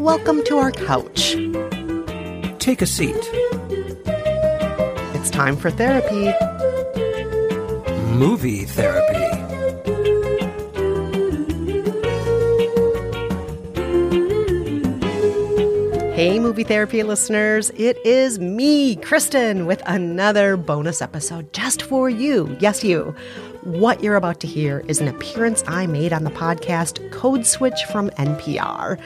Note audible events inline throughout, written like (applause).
Welcome to our couch. Take a seat. It's time for therapy. Movie therapy. Hey, movie therapy listeners, it is me, Kristen, with another bonus episode just for you. Yes, you. What you're about to hear is an appearance I made on the podcast Code Switch from NPR.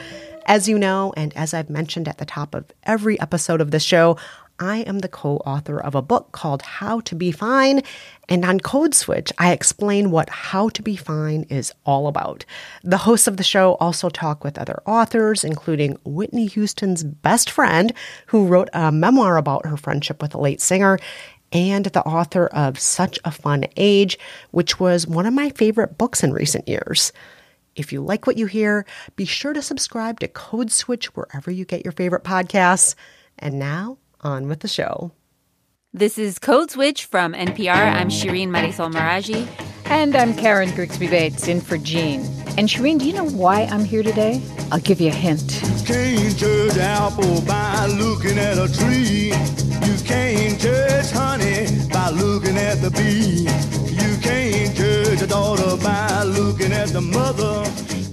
As you know, and as I've mentioned at the top of every episode of this show, I am the co author of a book called How to Be Fine. And on Code Switch, I explain what How to Be Fine is all about. The hosts of the show also talk with other authors, including Whitney Houston's best friend, who wrote a memoir about her friendship with the late singer, and the author of Such a Fun Age, which was one of my favorite books in recent years. If you like what you hear, be sure to subscribe to Code Switch wherever you get your favorite podcasts. And now, on with the show. This is Code Switch from NPR. I'm Shereen Marisol Meraji. And I'm Karen Grigsby Bates in for Gene. And Shereen, do you know why I'm here today? I'll give you a hint. You can't judge apple by looking at a tree. You can't judge honey by looking at the bee. You can't judge a daughter by looking at the mother.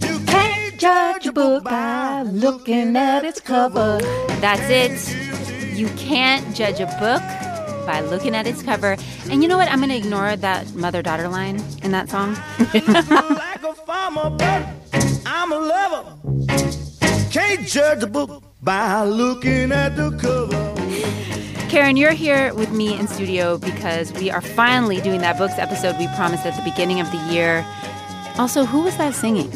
You can't judge a book by looking at its cover. That's it. You can't judge a book by looking at its cover. And you know what? I'm going to ignore that mother daughter line in that song. like a farmer, but I'm a lover. Can't judge a book by looking at the cover. Karen, you're here with me in studio because we are finally doing that books episode we promised at the beginning of the year. Also, who was that singing?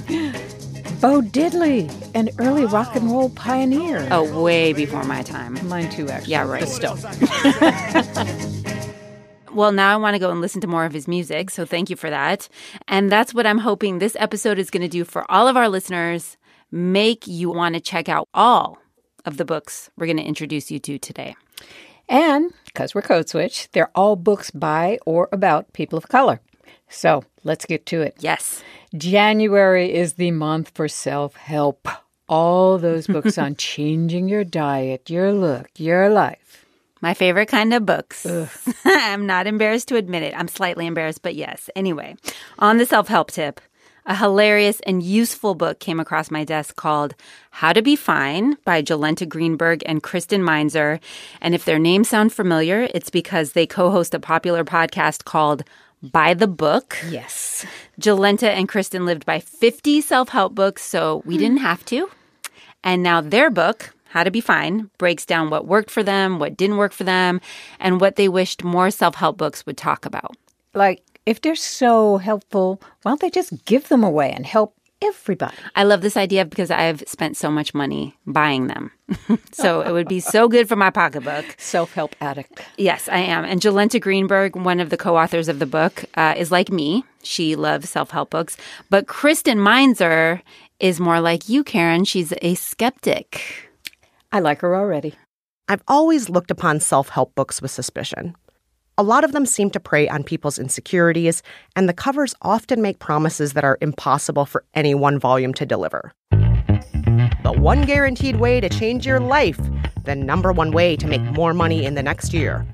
Bo Diddley, an early rock and roll pioneer. Oh, way before my time. Mine too, actually. Yeah, right. But still. (laughs) (laughs) well, now I want to go and listen to more of his music, so thank you for that. And that's what I'm hoping this episode is going to do for all of our listeners make you want to check out all of the books we're going to introduce you to today. And because we're Code Switch, they're all books by or about people of color. So let's get to it. Yes. January is the month for self help. All those books on (laughs) changing your diet, your look, your life. My favorite kind of books. (laughs) I'm not embarrassed to admit it. I'm slightly embarrassed, but yes. Anyway, on the self help tip, a hilarious and useful book came across my desk called How to Be Fine by Jolenta Greenberg and Kristen Meinzer. And if their names sound familiar, it's because they co host a popular podcast called by the book. Yes. Jolenta and Kristen lived by 50 self help books, so we hmm. didn't have to. And now their book, How to Be Fine, breaks down what worked for them, what didn't work for them, and what they wished more self help books would talk about. Like, if they're so helpful, why don't they just give them away and help everybody? I love this idea because I've spent so much money buying them. (laughs) so it would be so good for my pocketbook. Self help addict. Yes, I am. And Jolenta Greenberg, one of the co authors of the book, uh, is like me. She loves self help books. But Kristen Meinzer is more like you, Karen. She's a skeptic. I like her already. I've always looked upon self help books with suspicion. A lot of them seem to prey on people's insecurities, and the covers often make promises that are impossible for any one volume to deliver. The one guaranteed way to change your life, the number one way to make more money in the next year.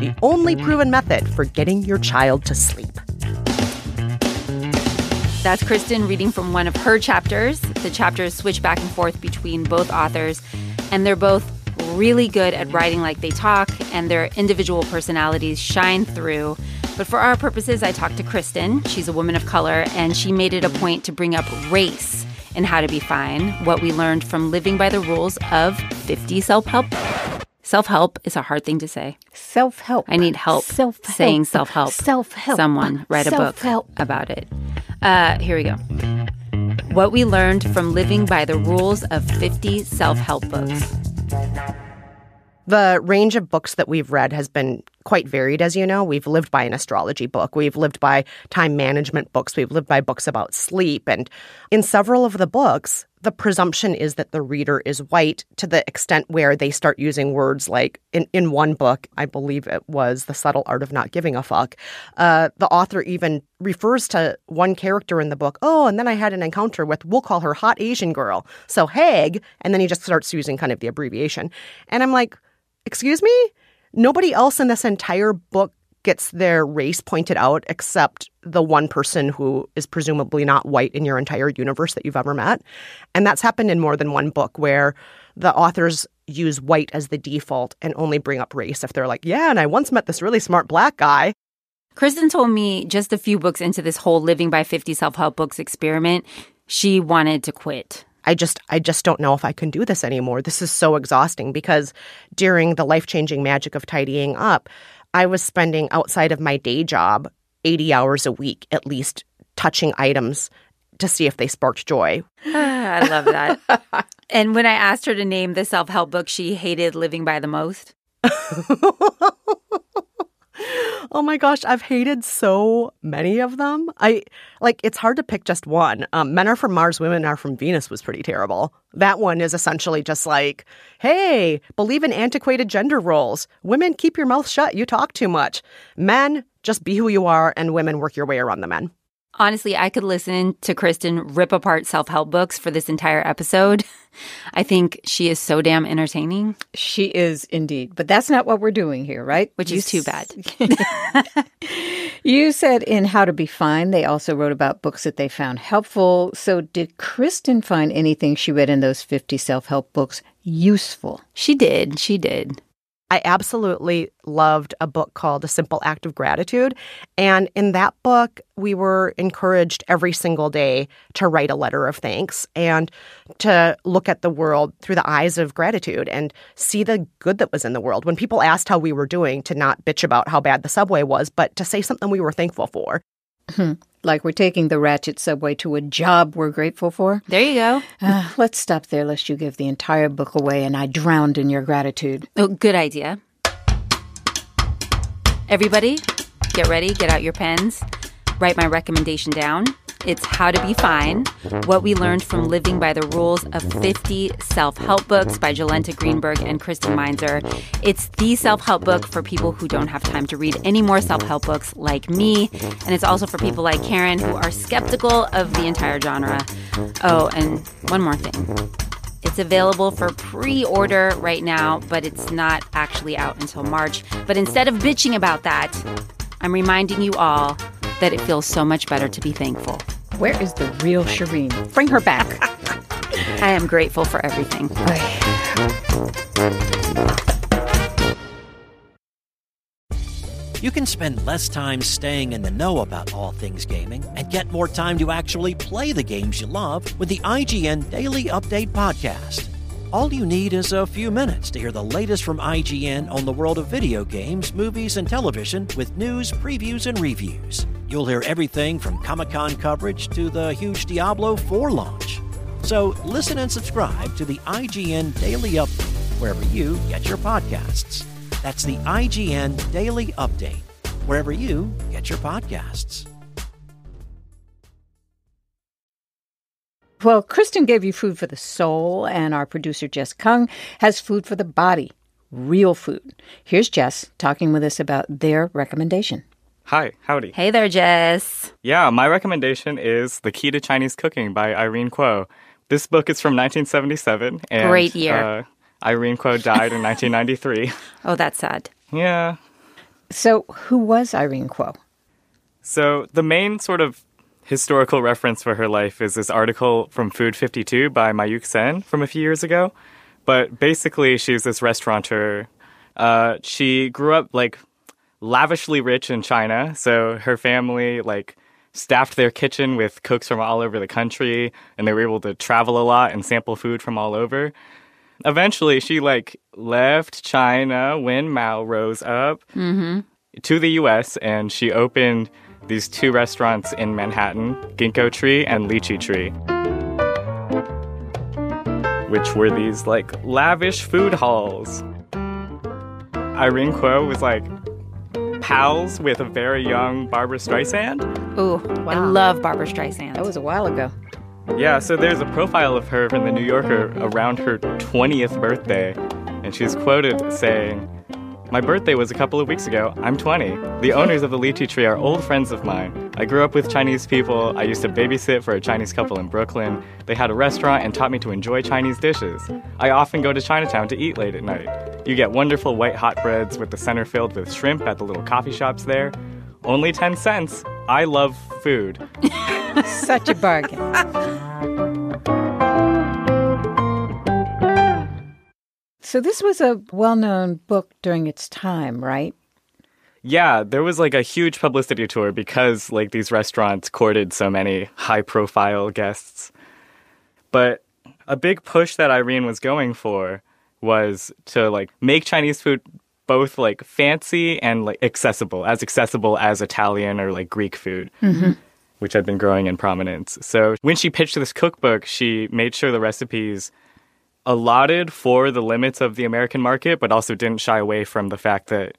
the only proven method for getting your child to sleep. That's Kristen reading from one of her chapters. The chapters switch back and forth between both authors, and they're both really good at writing like they talk, and their individual personalities shine through. But for our purposes, I talked to Kristen. She's a woman of color, and she made it a point to bring up race in How to Be Fine, what we learned from living by the rules of 50 self help. Self help is a hard thing to say. Self help. I need help Self-help. saying self help. Self-help. Someone write a book about it. Uh, here we go. What we learned from living by the rules of 50 self help books. The range of books that we've read has been quite varied, as you know. We've lived by an astrology book, we've lived by time management books, we've lived by books about sleep. And in several of the books, the presumption is that the reader is white to the extent where they start using words like in, in one book, I believe it was The Subtle Art of Not Giving a Fuck. Uh, the author even refers to one character in the book, oh, and then I had an encounter with, we'll call her Hot Asian Girl. So Hag, and then he just starts using kind of the abbreviation. And I'm like, excuse me? Nobody else in this entire book gets their race pointed out except the one person who is presumably not white in your entire universe that you've ever met. And that's happened in more than one book where the authors use white as the default and only bring up race if they're like, yeah, and I once met this really smart black guy. Kristen told me just a few books into this whole living by 50 self help books experiment, she wanted to quit. I just I just don't know if I can do this anymore. This is so exhausting because during the life-changing magic of tidying up, I was spending outside of my day job 80 hours a week at least touching items to see if they sparked joy. (sighs) I love that. (laughs) and when I asked her to name the self help book she hated living by the most, (laughs) Oh my gosh, I've hated so many of them. I like it's hard to pick just one. Um, Men are from Mars, Women are from Venus was pretty terrible. That one is essentially just like, hey, believe in antiquated gender roles. Women, keep your mouth shut. You talk too much. Men, just be who you are, and women work your way around the men. Honestly, I could listen to Kristen rip apart self help books for this entire episode. I think she is so damn entertaining, She is indeed. But that's not what we're doing here, right? which You is too bad. (laughs) You said in How to Be Fine, they also wrote about books that they found helpful. So, did Kristen find anything she read in those 50 self help books useful? She did. She did. I absolutely loved a book called A Simple Act of Gratitude. And in that book, we were encouraged every single day to write a letter of thanks and to look at the world through the eyes of gratitude and see the good that was in the world. When people asked how we were doing, to not bitch about how bad the subway was, but to say something we were thankful for. Like we're taking the Ratchet subway to a job we're grateful for? There you go. (sighs) Uh, let's stop there, lest you give the entire book away and I drowned in your gratitude. Oh, good idea. Everybody, get ready, get out your pens, write my recommendation down. It's How to Be Fine What We Learned from Living by the Rules of 50 Self Help Books by Jolenta Greenberg and Kristen Meinzer. It's the self help book for people who don't have time to read any more self help books like me. And it's also for people like Karen who are skeptical of the entire genre. Oh, and one more thing. It's available for pre order right now, but it's not actually out until March. But instead of bitching about that, I'm reminding you all that it feels so much better to be thankful. Where is the real Shereen? Bring her back. (laughs) I am grateful for everything. You can spend less time staying in the know about all things gaming and get more time to actually play the games you love with the IGN Daily Update podcast. All you need is a few minutes to hear the latest from IGN on the world of video games, movies, and television with news, previews, and reviews. You'll hear everything from Comic Con coverage to the huge Diablo 4 launch. So listen and subscribe to the IGN Daily Update wherever you get your podcasts. That's the IGN Daily Update, wherever you get your podcasts. Well, Kristen gave you food for the soul, and our producer, Jess Kung, has food for the body real food. Here's Jess talking with us about their recommendation. Hi, howdy. Hey there, Jess. Yeah, my recommendation is The Key to Chinese Cooking by Irene Kuo. This book is from 1977. And, Great year. Uh, Irene Kuo died in 1993. (laughs) Oh, that's sad. Yeah. So, who was Irene Kuo? So the main sort of historical reference for her life is this article from Food 52 by Mayukh Sen from a few years ago. But basically, she's this restaurateur. Uh, she grew up like lavishly rich in China, so her family like staffed their kitchen with cooks from all over the country, and they were able to travel a lot and sample food from all over. Eventually, she like left China when Mao rose up Mm-hmm. to the U.S. and she opened these two restaurants in Manhattan, Ginkgo Tree and Lychee Tree, which were these like lavish food halls. Irene Kuo was like pals with a very young Barbra Streisand. Ooh, I love Barbra Streisand. That was a while ago. Yeah, so there's a profile of her in the New Yorker around her 20th birthday, and she's quoted saying, My birthday was a couple of weeks ago. I'm 20. The owners of the lychee tree are old friends of mine. I grew up with Chinese people. I used to babysit for a Chinese couple in Brooklyn. They had a restaurant and taught me to enjoy Chinese dishes. I often go to Chinatown to eat late at night. You get wonderful white hot breads with the center filled with shrimp at the little coffee shops there. Only 10 cents. I love food. Such a bargain. (laughs) So, this was a well known book during its time, right? Yeah, there was like a huge publicity tour because like these restaurants courted so many high profile guests. But a big push that Irene was going for was to like make Chinese food both like fancy and like accessible, as accessible as Italian or like Greek food. Mhm. Which had been growing in prominence. So when she pitched this cookbook, she made sure the recipes allotted for the limits of the American market, but also didn't shy away from the fact that,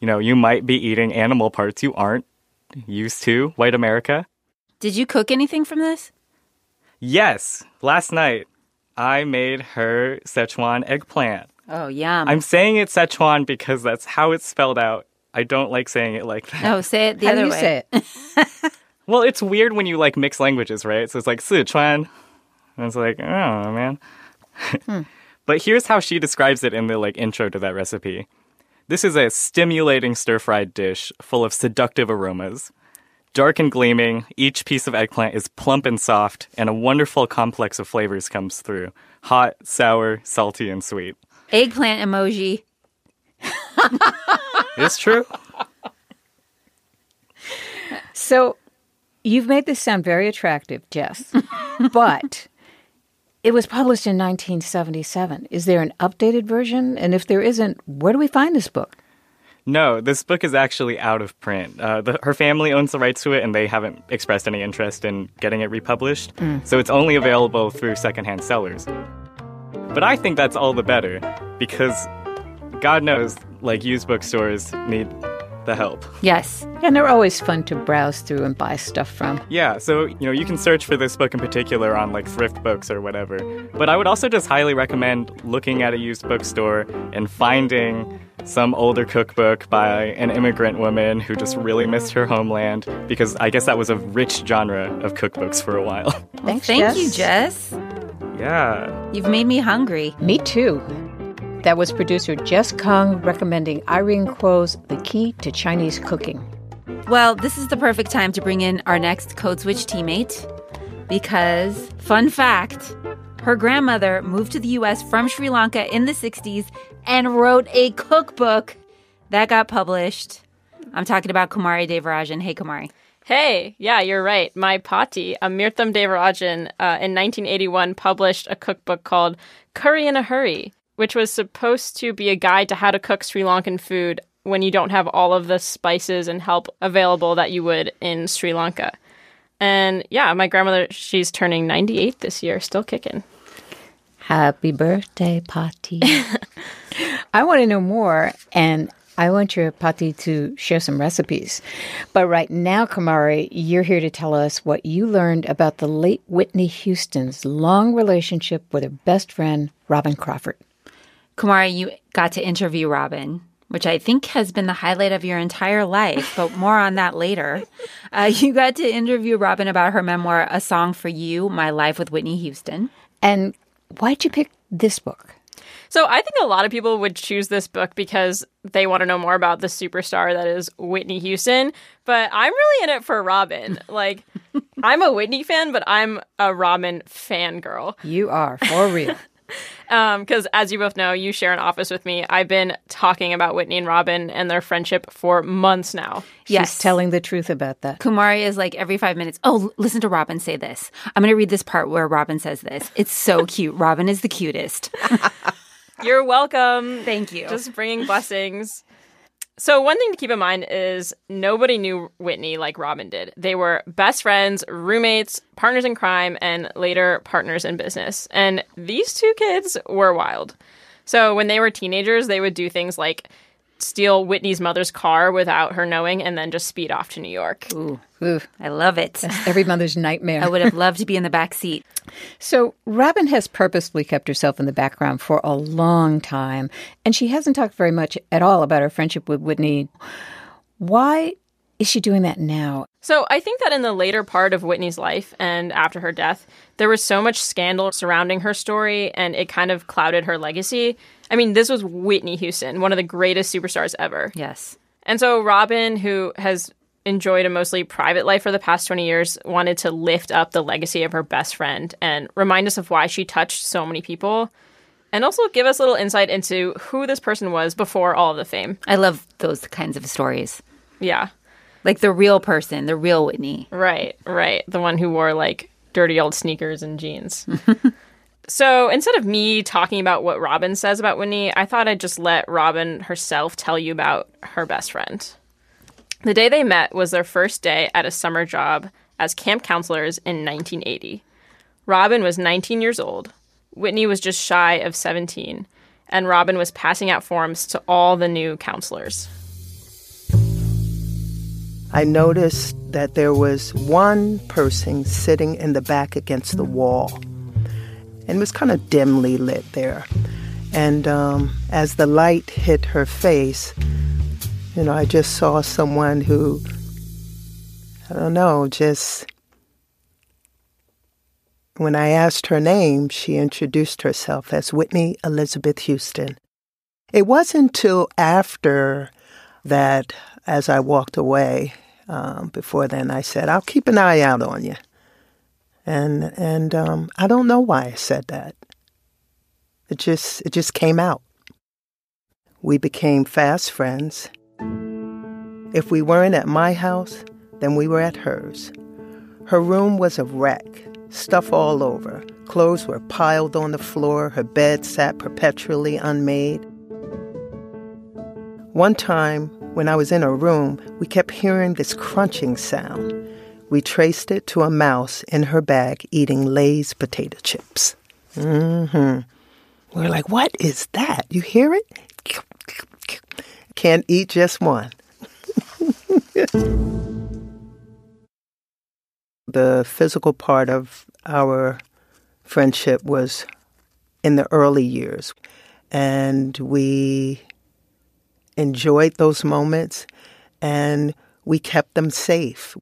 you know, you might be eating animal parts you aren't used to, white America. Did you cook anything from this? Yes, last night I made her Szechuan eggplant. Oh, yum. I'm saying it Szechuan because that's how it's spelled out. I don't like saying it like that. No, say it the How other do you way. say it? (laughs) Well, it's weird when you like mix languages, right? So it's like Sichuan. And it's like, oh man. Hmm. (laughs) but here's how she describes it in the like intro to that recipe. This is a stimulating stir-fried dish full of seductive aromas. Dark and gleaming, each piece of eggplant is plump and soft, and a wonderful complex of flavors comes through. Hot, sour, salty, and sweet. Eggplant emoji. (laughs) It's true. So, you've made this sound very attractive, Jess, (laughs) but it was published in 1977. Is there an updated version? And if there isn't, where do we find this book? No, this book is actually out of print. Uh, the, her family owns the rights to it, and they haven't expressed any interest in getting it republished. Mm. So it's only available through secondhand sellers. But I think that's all the better because God knows, like used bookstores need the help. Yes. And they're always fun to browse through and buy stuff from. Yeah, so you know you can search for this book in particular on like thrift books or whatever. But I would also just highly recommend looking at a used bookstore and finding some older cookbook by an immigrant woman who just really missed her homeland because I guess that was a rich genre of cookbooks for a while. Thanks, Thank Jess. you, Jess. yeah. You've made me hungry. Me too. That was producer Jess Kung recommending Irene Kuo's The Key to Chinese Cooking. Well, this is the perfect time to bring in our next Code Switch teammate because, fun fact, her grandmother moved to the US from Sri Lanka in the 60s and wrote a cookbook that got published. I'm talking about Kumari Devarajan. Hey, Kumari. Hey, yeah, you're right. My pati, Amirtham Devarajan, uh, in 1981 published a cookbook called Curry in a Hurry, which was supposed to be a guide to how to cook Sri Lankan food when you don't have all of the spices and help available that you would in Sri Lanka. And yeah, my grandmother, she's turning 98 this year, still kicking. Happy birthday, Patti. (laughs) I want to know more, and I want your Patti to share some recipes. But right now, Kumari, you're here to tell us what you learned about the late Whitney Houston's long relationship with her best friend, Robyn Crawford. Kumari, you got to interview Robyn, which I think has been the highlight of your entire life, but more on that later. Uh, you got to interview Robyn about her memoir, A Song for You My Life with Whitney Houston. And why'd you pick this book? So I think a lot of people would choose this book because they want to know more about the superstar that is Whitney Houston. But I'm really in it for Robyn. (laughs) Like, I'm a Whitney fan, but I'm a Robyn fangirl. You are, for real. (laughs) Because um, as you both know, you share an office with me. I've been talking about Whitney and Robyn and their friendship for months now. Yes. She's telling the truth about that. Kumari is like every five minutes, oh, listen to Robyn say this. I'm going to read this part where Robyn says this. It's so (laughs) cute. Robyn is the cutest. (laughs) You're welcome. Thank you. Just bringing blessings. So, one thing to keep in mind is nobody knew Whitney like Robyn did. They were best friends, roommates, partners in crime, and later partners in business. And these two kids were wild. So, when they were teenagers, they would do things like steal Whitney's mother's car without her knowing and then just speed off to New York. Ooh, ooh I love it. That's every mother's nightmare. I would have loved to be in the back seat. So, Robyn has purposely kept herself in the background for a long time, and she hasn't talked very much at all about her friendship with Whitney. Why is she doing that now? So, I think that in the later part of Whitney's life and after her death, there was so much scandal surrounding her story and it kind of clouded her legacy. I mean, this was Whitney Houston, one of the greatest superstars ever. Yes. And so, Robyn, who has enjoyed a mostly private life for the past 20 years, wanted to lift up the legacy of her best friend and remind us of why she touched so many people and also give us a little insight into who this person was before all of the fame. I love those kinds of stories. Yeah. Like the real person, the real Whitney. Right, right. The one who wore like dirty old sneakers and jeans. (laughs) so instead of me talking about what Robyn says about Whitney, I thought I'd just let Robyn herself tell you about her best friend. The day they met was their first day at a summer job as camp counselors in 1980. Robyn was 19 years old. Whitney was just shy of 17, and Robyn was passing out forms to all the new counselors. I noticed that there was one person sitting in the back against the wall, and it was kind of dimly lit there. And um, as the light hit her face, you know, I just saw someone who, I don't know, just when I asked her name, she introduced herself as Whitney Elizabeth Houston. It wasn't until after that, as I walked away, um, before then, I said, "I'll keep an eye out on you." And and um, I don't know why I said that. It just it just came out. We became fast friends. If we weren't at my house, then we were at hers. Her room was a wreck, stuff all over. Clothes were piled on the floor. Her bed sat perpetually unmade. One time, when I was in her room, we kept hearing this crunching sound. We traced it to a mouse in her bag eating Lay's potato chips. Mm-hmm. We are like, what is that? You hear it? Can't eat just one. (laughs) the physical part of our friendship was in the early years, and we enjoyed those moments and we kept them safe.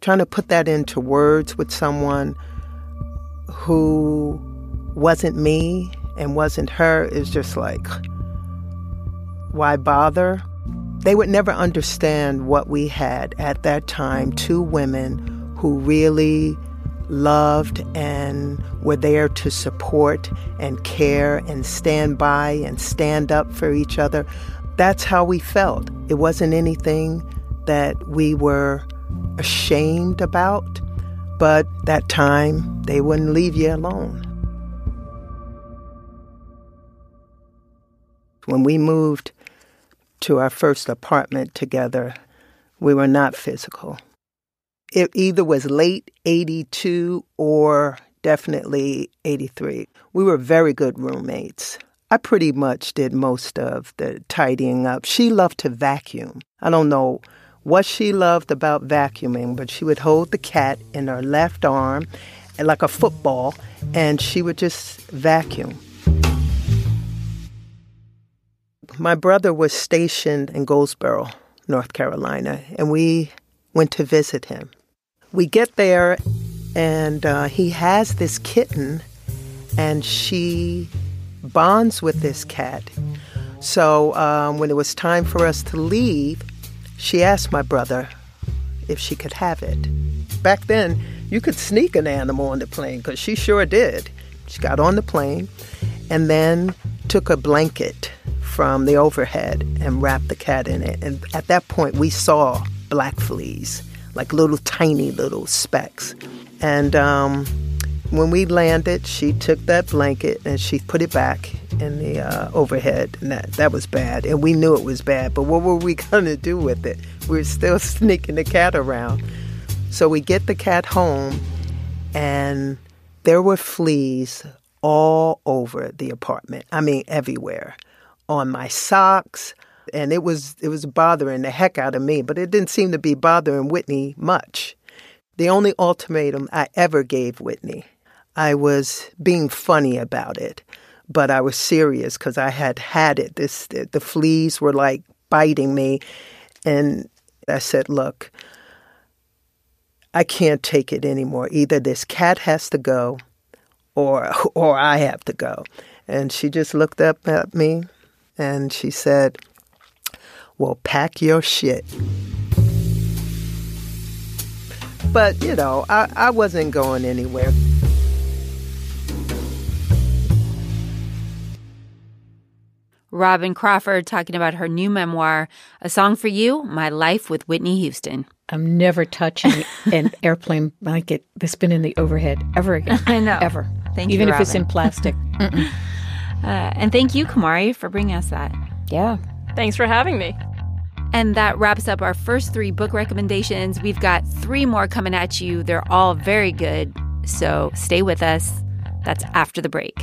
Trying to put that into words with someone who wasn't me and wasn't her is just like, why bother? They would never understand what we had at that time two women who really loved and were there to support and care and stand by and stand up for each other that's how we felt. It wasn't anything that we were ashamed about, but that time they wouldn't leave you alone. When we moved to our first apartment together, we were not physical. It either was late 82 or definitely 83. We were very good roommates. I pretty much did most of the tidying up. She loved to vacuum. I don't know what she loved about vacuuming, but she would hold the cat in her left arm like a football and she would just vacuum. My brother was stationed in Goldsboro, North Carolina, and we went to visit him. We get there, and uh, he has this kitten, and she bonds with this cat. So um, when it was time for us to leave, she asked my brother if she could have it. Back then, you could sneak an animal on the plane because she sure did. She got on the plane and then took a blanket from the overhead and wrapped the cat in it. And at that point, we saw black fleas, like little tiny little specks. And um, when we landed, she took that blanket and she put it back in the uh, overhead. And that, that was bad. And we knew it was bad. But what were we (laughs) going to do with it? We were still (laughs) sneaking the cat around. So we get the cat home, and there were fleas all over the apartment. I mean, everywhere. On my socks, and it was it was bothering the heck out of me, but it didn't seem to be bothering Whitney much. The only ultimatum I ever gave Whitney, I was being funny about it, but I was serious because I had had it. This the fleas were like biting me, and I said, "Look, I can't take it anymore. Either this cat has to go, or (laughs) or I have to go." And she just looked up at me, and she said, "Well, pack your shit." But you know, I, I wasn't going anywhere. Robyn Crawford talking about her new memoir, A Song for You My Life with Whitney Houston. I'm never touching (laughs) an airplane blanket that's been in the overhead ever again. (laughs) I know. Ever. Thank you, Even if it's in plastic. (laughs) Uh, and thank you, Kumari, for bringing us that. Yeah. Thanks for having me. And that wraps up our first three book recommendations. We've got three more coming at you. They're all very good. So stay with us. That's after the break.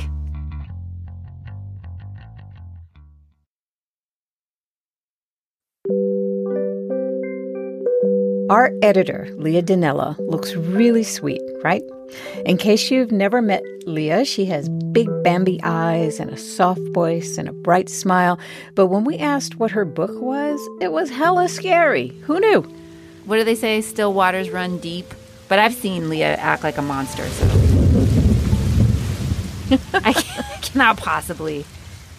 Our editor, Leah Donnella, looks really sweet, right? In case you've never met Leah, she has big Bambi eyes and a soft voice and a bright smile. But when we asked what her book was, it was hella scary. Who knew? What do they say? Still waters run deep. But I've seen Leah act like a monster, so (laughs) I cannot possibly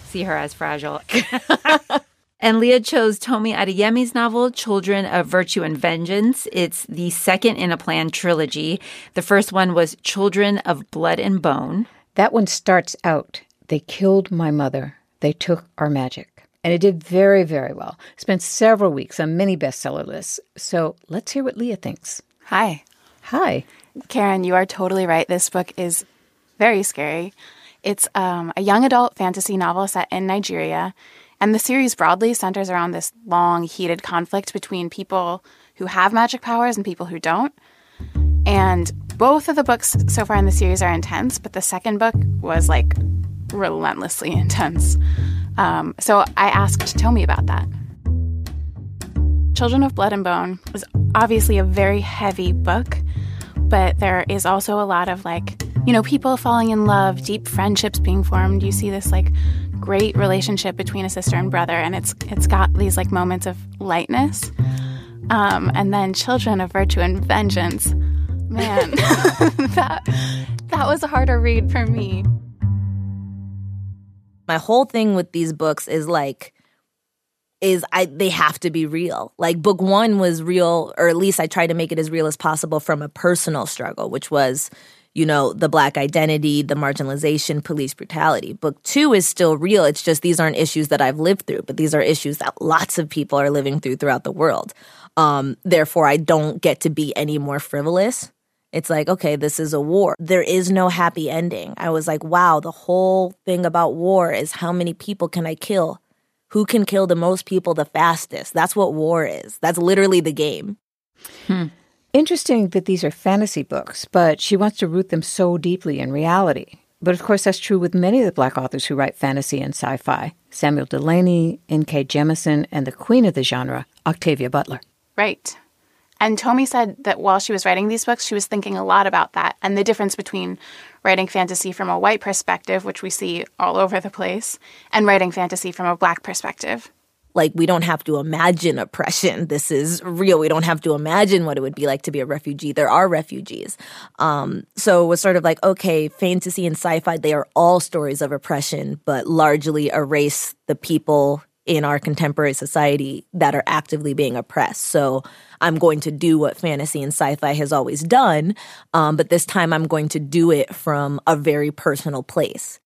see her as fragile. (laughs) and Leah chose Tomi Adeyemi's novel, Children of Virtue and Vengeance. It's the second in a planned trilogy. The first one was Children of Blood and Bone. That one starts out They killed my mother. They took our magic. And it did very, very well. Spent several weeks on many bestseller lists. So let's hear what Leah thinks. Hi. Hi. Karen, you are totally right. This book is very scary. It's um, a young adult fantasy novel set in Nigeria, and the series broadly centers around this long, heated conflict between people who have magic powers and people who don't. And both of the books so far in the series are intense, but the second book was like relentlessly (laughs) intense. Um, so I asked Tomi about that. Children of Blood and Bone was obviously a very heavy book, but there is also a lot of like, you know, people falling in love, deep friendships being formed. You see this like great relationship between a sister and brother, and it's it's got these like moments of lightness. Um, and then Children of Virtue and Vengeance, man, (laughs) that that was a harder read for me. my whole thing with these books is like is I they have to be real. Like book 1 was real or at least I tried to make it as real as possible from a personal struggle, which was you know, the black identity, the marginalization, police brutality. Book 2 is still real. It's just these aren't issues that I've lived through, but these are issues that lots of people are living through throughout the world. Um therefore I don't get to be any more frivolous. It's like, okay, this is a war. There is no happy ending. I was like, wow, the whole thing about war is how many people can I kill? Who can kill the most people the fastest? That's what war is. That's literally the game. Interesting that these are fantasy books, but she wants to root them so deeply in reality. But of course, that's true with many of the black authors who write fantasy and sci fi Samuel Delany, N.K. Jemisin, and the queen of the genre, Octavia Butler. Right. And Tomi said that while she was writing these books, she was thinking a lot about that and the difference between writing fantasy from a white perspective, which we see all over the place, and writing fantasy from a black perspective. Like, we don't have to imagine oppression. This is real. We don't have to imagine what it would be like to be a refugee. There are refugees. Um, so it was sort of like, okay, fantasy and sci fi, they are all stories of oppression, but largely erase the people in our contemporary society that are actively being oppressed. So I'm going to do what fantasy and sci fi has always done, um, but this time I'm going to do it from a very personal place.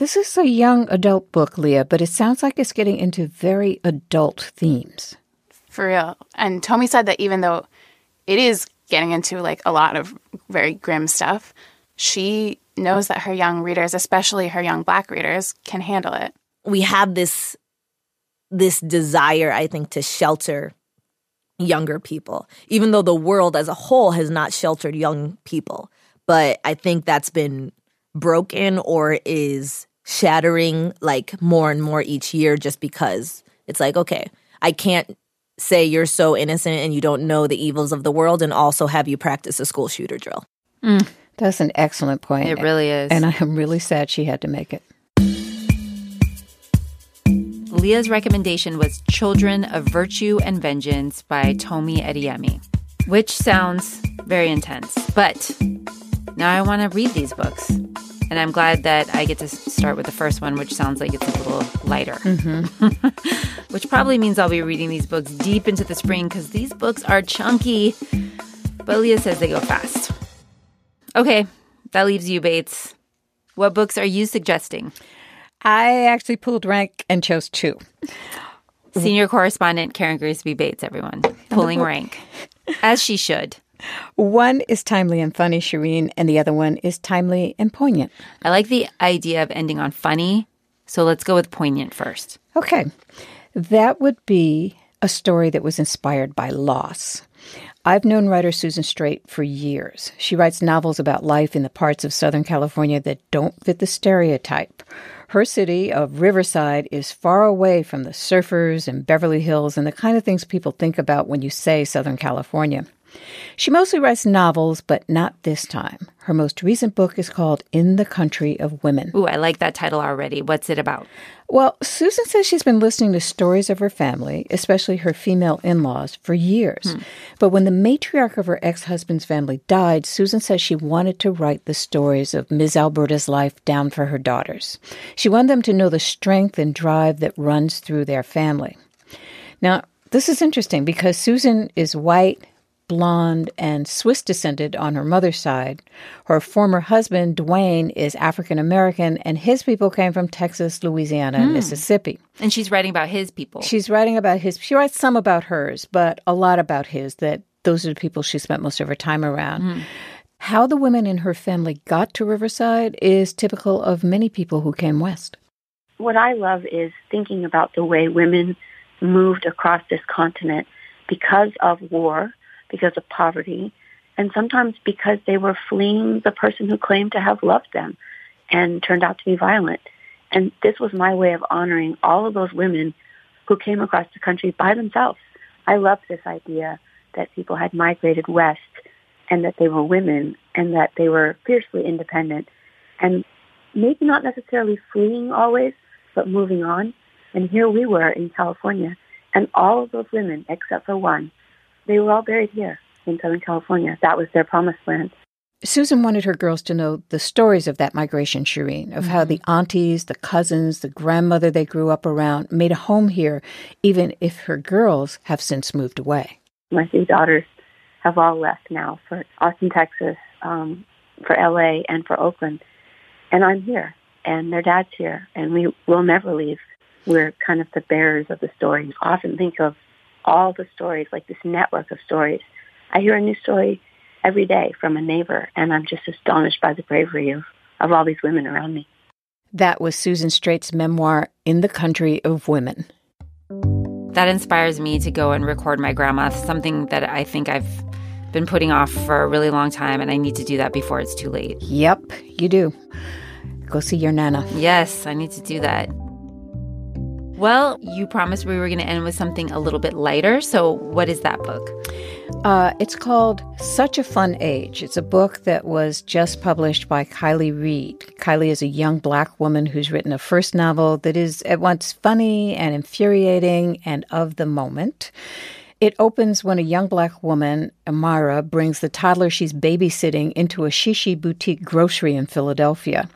This is a young adult book, Leah, but it sounds like it's getting into very adult themes. For real. And Tomi said that even though it is getting into like a lot of very grim stuff, she knows that her young readers, especially her young black readers, can handle it. We have this this desire, I think, to shelter younger people, even though the world as a whole has not sheltered young people. But I think that's been broken or is shattering like more and more each year just because it's like, okay, I can't say you're so innocent and you don't know the evils of the world and also have you practice a school shooter drill. Mm, that's an excellent point. It really is. And I am really sad she had to make it. Leah's recommendation was Children of Virtue and Vengeance by Tomi Adeyemi, which sounds very intense. But now I want to read these books. And I'm glad that I get to start with the first one, which sounds like it's a little lighter. Mm-hmm. (laughs) which probably means I'll be reading these books deep into the spring because these books are chunky. But Leah says they go fast. Okay, that leaves you, Bates. What books are you suggesting? I actually pulled rank and chose two. Senior correspondent Karen Grigsby Bates, everyone. Pulling rank. As she should. One is timely and funny, Shereen, and the other one is timely and poignant. I like the idea of ending on funny, so let's go with poignant first. Okay. That would be a story that was inspired by loss. I've known writer Susan Straight for years. She writes novels about life in the parts of Southern California that don't fit the stereotype. Her city of Riverside is far away from the surfers and Beverly Hills and the kind of things people think about when you say Southern California. She mostly writes novels, but not this time. Her most recent book is called In the Country of Women. Ooh, I like that title already. What's it about? Well, Susan says she's been listening to stories of her family, especially her female in laws, for years. Hmm. But when the matriarch of her ex husband's family died, Susan says she wanted to write the stories of Ms. Alberta's life down for her daughters. She wanted them to know the strength and drive that runs through their family. Now, this is interesting because Susan is white, blonde, and Swiss descended on her mother's side. Her former husband, Dwayne, is African American, and his people came from Texas, Louisiana, and Hmm. Mississippi. And she's writing about his people. She's writing about his, she writes some about hers, but a lot about his, that those are the people she spent most of her time around. Hmm. How the women in her family got to Riverside is typical of many people who came west. What I love is thinking about the way women moved across this continent because of war, because of poverty, and sometimes because they were fleeing the person who claimed to have loved them and turned out to be violent. And this was my way of honoring all of those women who came across the country by themselves. I loved this idea that people had migrated west and that they were women and that they were fiercely independent and maybe not necessarily fleeing always, but moving on. And here we were in California, and all of those women, except for one, they were all buried here in Southern California. That was their promised land. Susan wanted her girls to know the stories of that migration, Shereen, of how Mm-hmm. the aunties, the cousins, the grandmother they grew up around made a home here, even if her girls have since moved away. My three daughters have all left now for Austin, Texas, um, for LA, and for Oakland. And I'm here, and their dad's here, and we will never leave. We're kind of the bearers of the story. Often think of all the stories, like this network of stories. I hear a new story every day from a neighbor, and I'm just astonished by the bravery of, of all these women around me. That was Susan Straight's memoir, In the Country of Women. That inspires me to go and record my grandma, something that I think I've been putting off for a really long time, and I need to do that before it's too late. Yep, you do. Go see your Nana. Yes, I need to do that. Well, you promised we were going to end with something a little bit lighter. So, what is that book? Uh, it's called Such a Fun Age. It's a book that was just published by Kiley Reid. Kylie is a young black woman who's written a first novel that is at once funny and infuriating and of the moment. It opens when a young black woman, Amara, brings the toddler she's babysitting into a shishi boutique grocery in Philadelphia.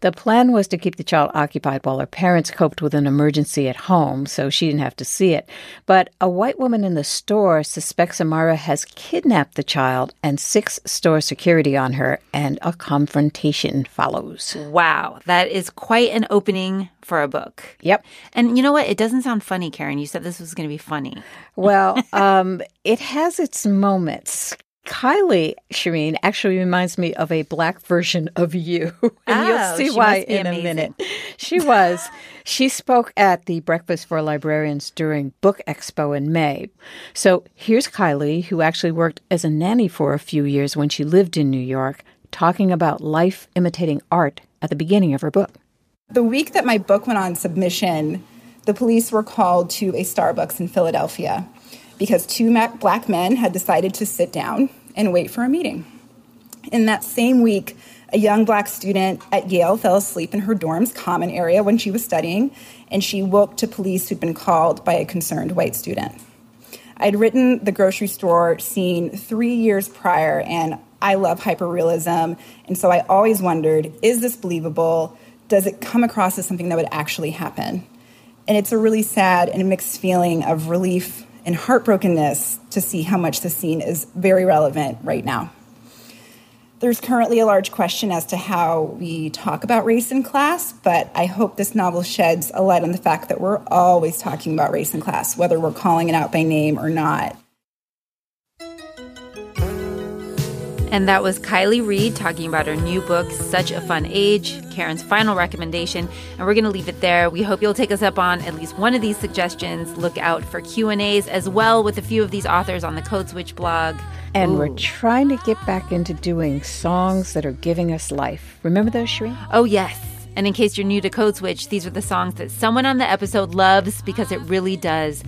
The plan was to keep the child occupied while her parents coped with an emergency at home, so she didn't have to see it. But a white woman in the store suspects Amara has kidnapped the child and sics store security on her, and a confrontation follows. Wow, that is quite an opening for a book. Yep. And you know what? It doesn't sound funny, Karen. You said this was going to be funny. Well, (laughs) um, it has its moments. Kiley, Shereen, actually reminds me of a black version of you. (laughs) and Oh, you'll see why must be in a minute. She was. she spoke at the Breakfast for Librarians during Book Expo in May. So here's Kiley, who actually worked as a nanny for a few years when she lived in New York, talking about life imitating art at the beginning of her book. The week that my book went on submission, the police were called to a Starbucks in Philadelphia because two black men had decided to sit down and wait for a meeting. In that same week, a young black student at Yale fell asleep in her dorm's common area when she was studying, and she woke to police who'd been called by a concerned white student. I'd written the grocery store scene three years prior, and I love hyperrealism, and so I always wondered is this believable? Does it come across as something that would actually happen? And it's a really sad and mixed feeling of relief and heartbrokenness to see how much the scene is very relevant right now. There's currently a large question as to how we talk about race and class, but I hope this novel sheds a light on the fact that we're always talking about race and class, whether we're calling it out by name or not. And that was Kiley Reid talking about her new book, Such a Fun Age, Karen's final recommendation. And we're going to leave it there. We hope you'll take us up on at least one of these suggestions. Look out for Q&As as well with a few of these authors on the Code Switch blog. And Ooh. we're trying to get back into doing songs that are giving us life. Remember those, Shereen? Oh, yes. And in case you're new to Code Switch, these are the songs that someone on the episode loves because it really does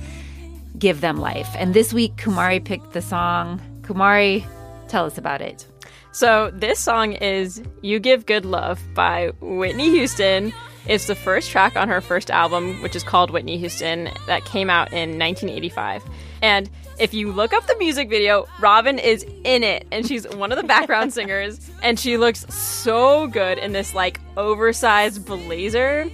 give them life. And this week, Kumari picked the song. Kumari, tell us about it. So, this song is You Give Good Love by Whitney Houston. It's the first track on her first album, which is called Whitney Houston, that came out in 1985. And if you look up the music video, Robyn is in it, and she's one of the background (laughs) singers, and she looks so good in this like oversized blazer.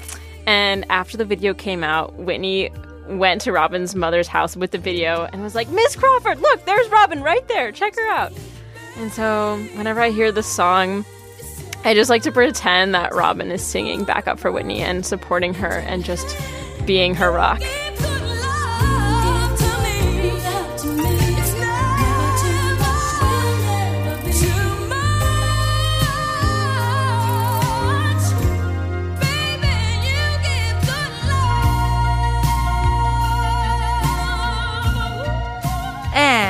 And after the video came out, Whitney went to Robyn's mother's house with the video and was like, Miss Crawford, look, there's Robyn right there. Check her out. And so whenever I hear this song, I just like to pretend that Robyn is singing back up for Whitney and supporting her and just being her rock.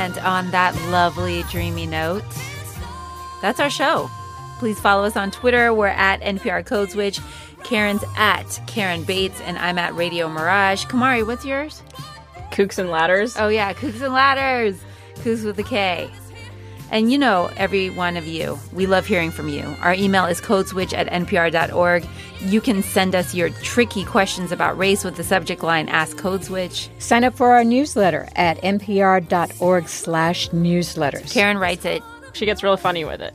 And on that lovely, dreamy note, that's our show. Please follow us on Twitter. We're at NPR Code Switch. Karen's at Karen Bates, and I'm at Radio Mirage. Kumari, what's yours? Kooks and Ladders. Oh, yeah, Kooks and Ladders. Kooks with a K. And you know, every one of you, we love hearing from you. Our email is codeswitch at npr.org. You can send us your tricky questions about race with the subject line Ask Codeswitch. Sign up for our newsletter at npr.org slash newsletters. Karen writes it. She gets real funny with it.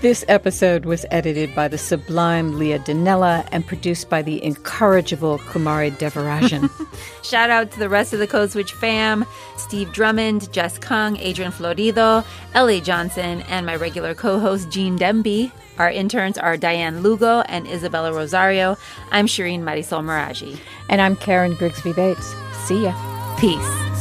This episode was edited by the sublime Leah Donnella and produced by the incorrigible Kumari Devarajan. (laughs) Shout out to the rest of the Code Switch fam Steve Drummond, Jess Kung, Adrian Florido, L.A. Johnson, and my regular co host, Gene Demby. Our interns are Diane Lugo and Isabella Rosario. I'm Shereen Marisol Meraji. and I'm Karen Grigsby Bates. See ya. Peace.